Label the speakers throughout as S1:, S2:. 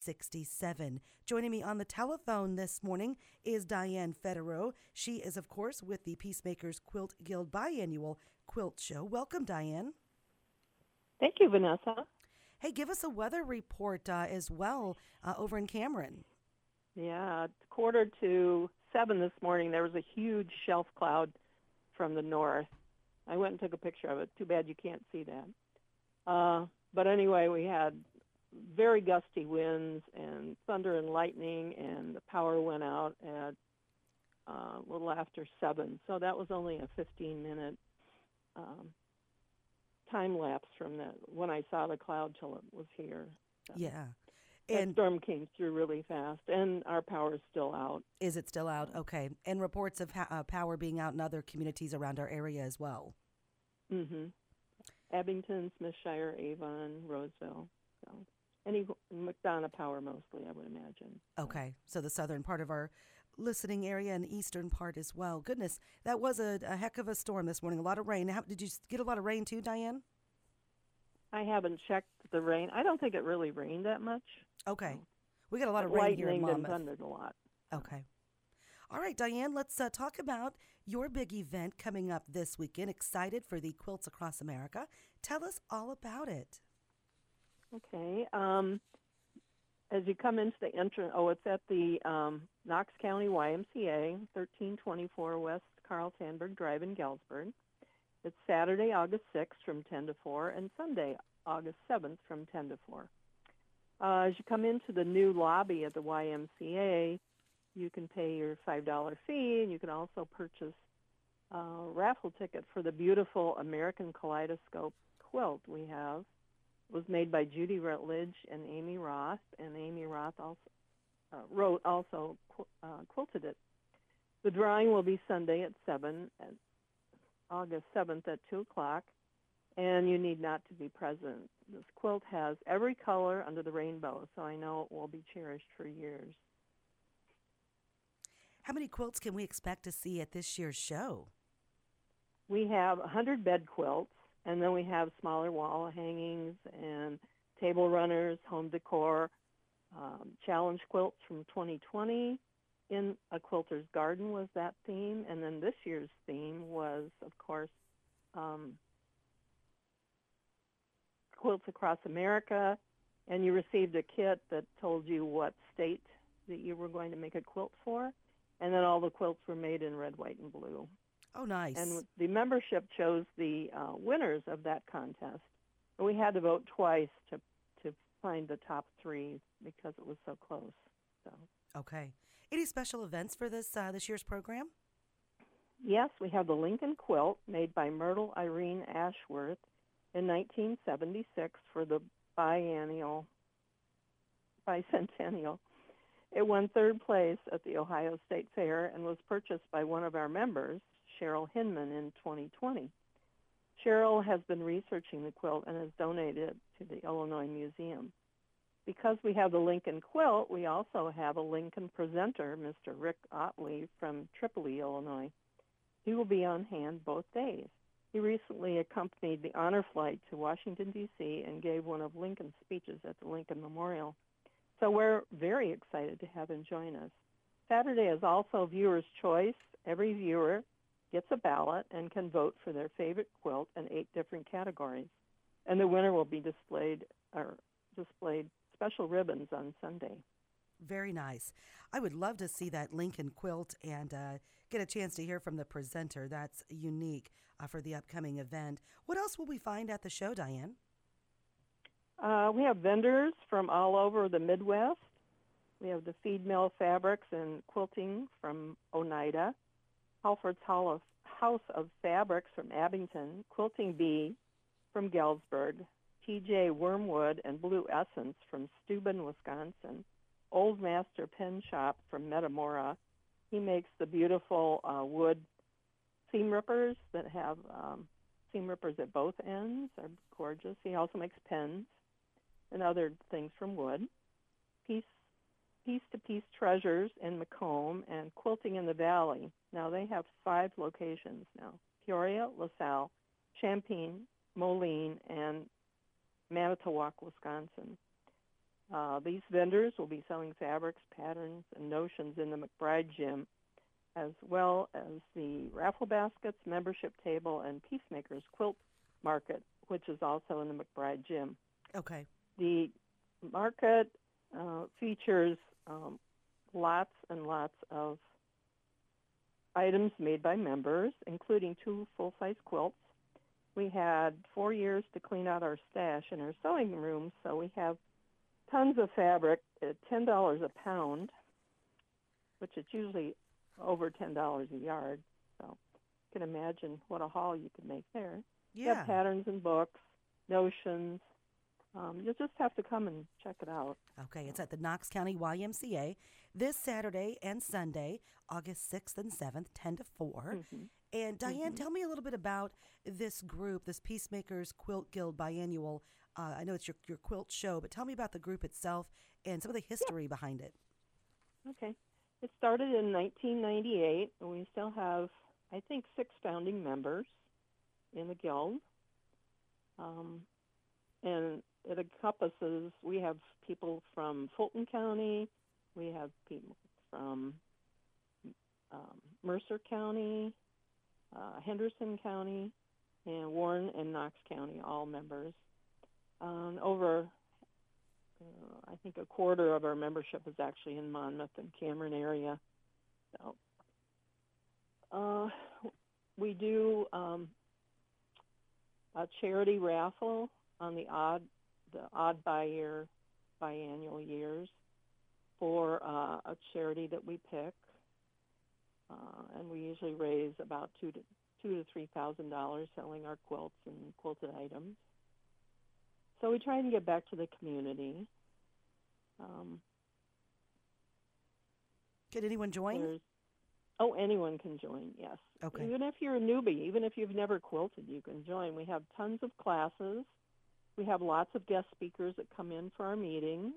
S1: 67. Joining me on the telephone this morning is Diane Federow. She is, of course, with the Peacemakers Quilt Guild biannual quilt show. Welcome, Diane.
S2: Thank you, Vanessa.
S1: Hey, give us a weather report uh, as well uh, over in Cameron.
S2: Yeah, quarter to seven this morning, there was a huge shelf cloud from the north. I went and took a picture of it. Too bad you can't see that. Uh, but anyway, we had very gusty winds and thunder and lightning, and the power went out at uh, a little after seven. So that was only a 15 minute um, time lapse from that when I saw the cloud till it was here.
S1: So yeah.
S2: And storm came through really fast, and our power is still out.
S1: Is it still out? Okay. And reports of ha- uh, power being out in other communities around our area as well.
S2: Mm-hmm. Abingdon, Smithshire, Avon, Roseville. So any McDonough Power mostly, I would imagine.
S1: Okay, so the southern part of our listening area and eastern part as well. Goodness, that was a, a heck of a storm this morning. A lot of rain. How, did you get a lot of rain too, Diane?
S2: I haven't checked the rain. I don't think it really rained that much.
S1: Okay, so. we got a lot of rain here in
S2: Monmouth. Lightning and thundered a lot.
S1: Okay. All right, Diane, let's uh, talk about your big event coming up this weekend. Excited for the Quilts Across America. Tell us all about it.
S2: Okay. Um, as you come into the entrance, oh, it's at the um, Knox County YMCA, 1324 West Carl Sandburg Drive in Galesburg. It's Saturday, August 6th from 10 to 4, and Sunday, August 7th from 10 to 4. Uh, as you come into the new lobby at the YMCA, you can pay your $5 fee, and you can also purchase a raffle ticket for the beautiful American Kaleidoscope quilt we have. Was made by Judy Rutledge and Amy Roth, and Amy Roth also uh, wrote also uh, quilted it. The drawing will be Sunday at 7, at August 7th at 2 o'clock, and you need not to be present. This quilt has every color under the rainbow, so I know it will be cherished for years.
S1: How many quilts can we expect to see at this year's show?
S2: We have 100 bed quilts, and then we have smaller wall hangings and table runners, home decor, um, challenge quilts from 2020. In a quilter's garden was that theme, and then this year's theme was, of course, um, quilts across America. And you received a kit that told you what state that you were going to make a quilt for and then all the quilts were made in red, white, and blue.
S1: Oh, nice!
S2: And the membership chose the uh, winners of that contest. And we had to vote twice to to find the top three because it was so close. So.
S1: Okay. Any special events for this uh, this year's program?
S2: Yes, we have the Lincoln quilt made by Myrtle Irene Ashworth in 1976 for the biennial bicentennial it won third place at the Ohio State Fair and was purchased by one of our members, Cheryl Hinman, in 2020. Cheryl has been researching the quilt and has donated it to the Illinois Museum. Because we have the Lincoln quilt, we also have a Lincoln presenter, Mr. Rick Otley from Tripoli, Illinois. He will be on hand both days. He recently accompanied the honor flight to Washington, D.C. and gave one of Lincoln's speeches at the Lincoln Memorial. So we're very excited to have him join us. Saturday is also viewer's choice. Every viewer gets a ballot and can vote for their favorite quilt in eight different categories. And the winner will be displayed or displayed special ribbons on Sunday.
S1: Very nice. I would love to see that Lincoln quilt and uh, get a chance to hear from the presenter. That's unique uh, for the upcoming event. What else will we find at the show, Diane?
S2: Uh, we have vendors from all over the Midwest. We have the Feed Mill Fabrics and Quilting from Oneida, Halford's House of Fabrics from Abingdon, Quilting Bee from Galesburg, TJ Wormwood and Blue Essence from Steuben, Wisconsin, Old Master Pen Shop from Metamora. He makes the beautiful uh, wood seam rippers that have um, seam rippers at both ends. are gorgeous. He also makes pens and other things from wood. Piece piece to piece treasures in Macomb and quilting in the valley. Now they have five locations now: Peoria, LaSalle, Champaign, Moline, and Manitowoc, Wisconsin. Uh, these vendors will be selling fabrics, patterns, and notions in the McBride Gym, as well as the raffle baskets, membership table, and Peacemakers Quilt Market, which is also in the McBride Gym.
S1: Okay.
S2: The market uh, features um, lots and lots of items made by members, including two full-size quilts. We had four years to clean out our stash in our sewing room, so we have tons of fabric at ten dollars a pound, which is usually over ten dollars a yard. So you can imagine what a haul you could make there.
S1: Yeah.
S2: have patterns and books, notions. Um, you'll just have to come and check it out.
S1: Okay, it's at the Knox County YMCA this Saturday and Sunday, August 6th and 7th, 10 to 4.
S2: Mhm.
S1: And Diane, tell me a little bit about this group, this Peacemakers Quilt Guild biannual. Uh, I know it's your, your quilt show, but tell me about the group itself and some of the history behind it.
S2: Okay. It started in 1998, and we still have, I think, six founding members in the guild. Um, and it encompasses, we have people from Fulton County, we have people from um, Mercer County, uh, Henderson County, and Warren and Knox County, all members. Um, over uh, I think a quarter of our membership is actually in Monmouth and Cameron area. So uh, we do um, a charity raffle on the odd the odd by year biannual years for uh, a charity that we pick, uh, and we usually raise about two to two to three thousand dollars selling our quilts and quilted items. So we try and get back to the community. Um,
S1: Can anyone join?
S2: oh, anyone can join. Yes.
S1: Okay.
S2: Even if you're a newbie, even if you've never quilted, you can join. We have tons of classes. We have lots of guest speakers that come in for our meetings.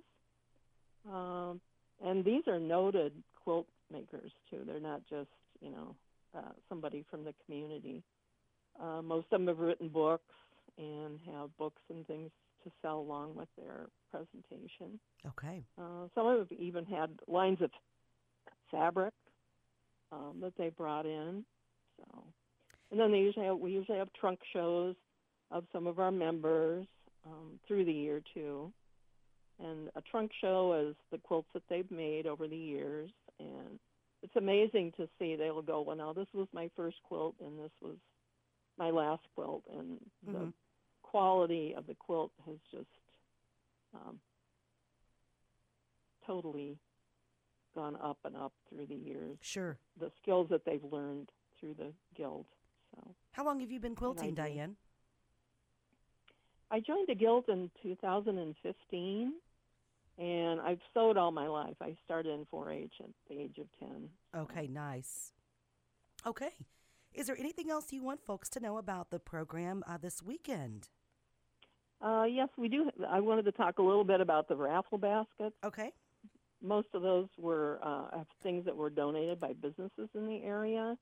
S2: Um, and these are noted quilt makers too. They're not just you know uh, somebody from the community. Uh, most of them have written books and have books and things to sell along with their presentation.
S1: Okay.
S2: Uh, some have even had lines of fabric um, that they brought in. So, and then they usually have, we usually have trunk shows of some of our members um, through the year too. And a trunk show is the quilts that they've made over the years, and it's amazing to see. They'll go, well, now this was my first quilt, and this was my last quilt, and the
S1: Mhm.
S2: quality of the quilt has just um, totally gone up and up through the years.
S1: Sure.
S2: The skills that they've learned through the guild. So
S1: How long have you been quilting. Diane?
S2: I joined the guild in 2015, and I've sewed all my life. I started in 4-H at the age of 10.
S1: Okay, nice. Okay. Is there anything else you want folks to know about the program uh, this weekend?
S2: Uh, yes, we do. I wanted to talk a little bit about the raffle baskets.
S1: Okay.
S2: most of those were uh, things that were donated by businesses in the area.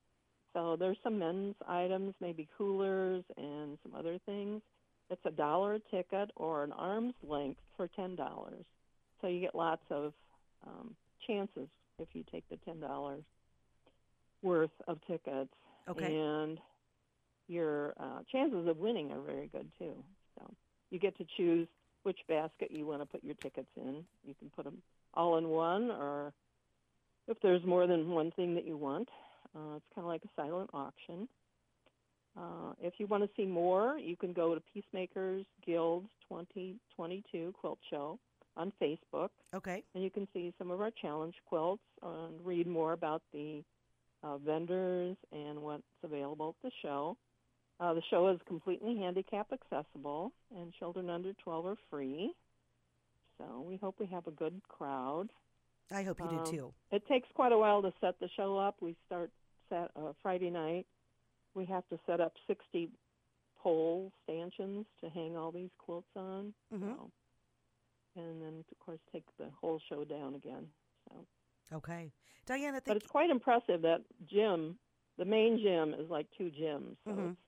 S2: So there's some men's items, maybe coolers and some other things. It's a dollar a ticket or an arm's length for ten dollars. So you get lots of um, chances if you take the ten dollars worth of tickets.
S1: Okay.
S2: And your uh, chances of winning are very good too. So you get to choose which basket you want to put your tickets in. You can put them all in one, or if there's more than one thing that you want, uh, it's kind of like a silent auction. Uh, if you want to see more, you can go to Peacemakers Guild 2022 Quilt Show on Facebook,
S1: Okay.
S2: and you can see some of our challenge quilts and read more about the uh, vendors and what's available at the show. Uh, the show is completely handicap accessible, and children under 12 are free. So we hope we have a good crowd.
S1: I hope you do
S2: Um,
S1: too.
S2: It takes quite a while to set the show up. We start uh, Friday night. We have to set up 60 pole stanchions to hang all these quilts on.
S1: Mhm.
S2: So, and then of course take the whole show down again. So,
S1: Okay. Diane, I
S2: but it's quite impressive that gym. The main gym is like two gyms, so
S1: Mhm.
S2: it's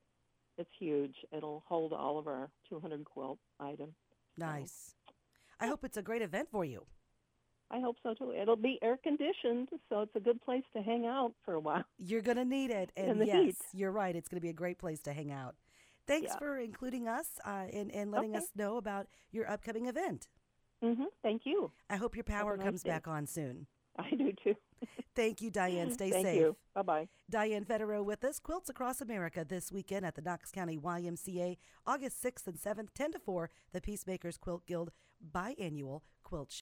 S2: it's huge. It'll hold all of our 200 quilt items.
S1: nice. I hope it's a great event for you.
S2: I hope so too. It'll be air conditioned, so it's a good place to hang out for a while.
S1: You're going to need it. And yes,
S2: heat.
S1: you're right. It's going to be a great place to hang out. Thanks
S2: Yeah.
S1: for including us uh, and, and letting
S2: Okay.
S1: us know about your upcoming event.
S2: hmm Thank you.
S1: I hope your power
S2: nice
S1: comes
S2: day.
S1: back on soon.
S2: I do too.
S1: Thank you, Diane. Stay
S2: Thank
S1: safe.
S2: you. Bye bye.
S1: Diane Federer with us. Quilts Across America this weekend at the Knox County YMCA, August 6th and 7th, 10 to 4, the Peacemakers Quilt Guild biannual quilt show.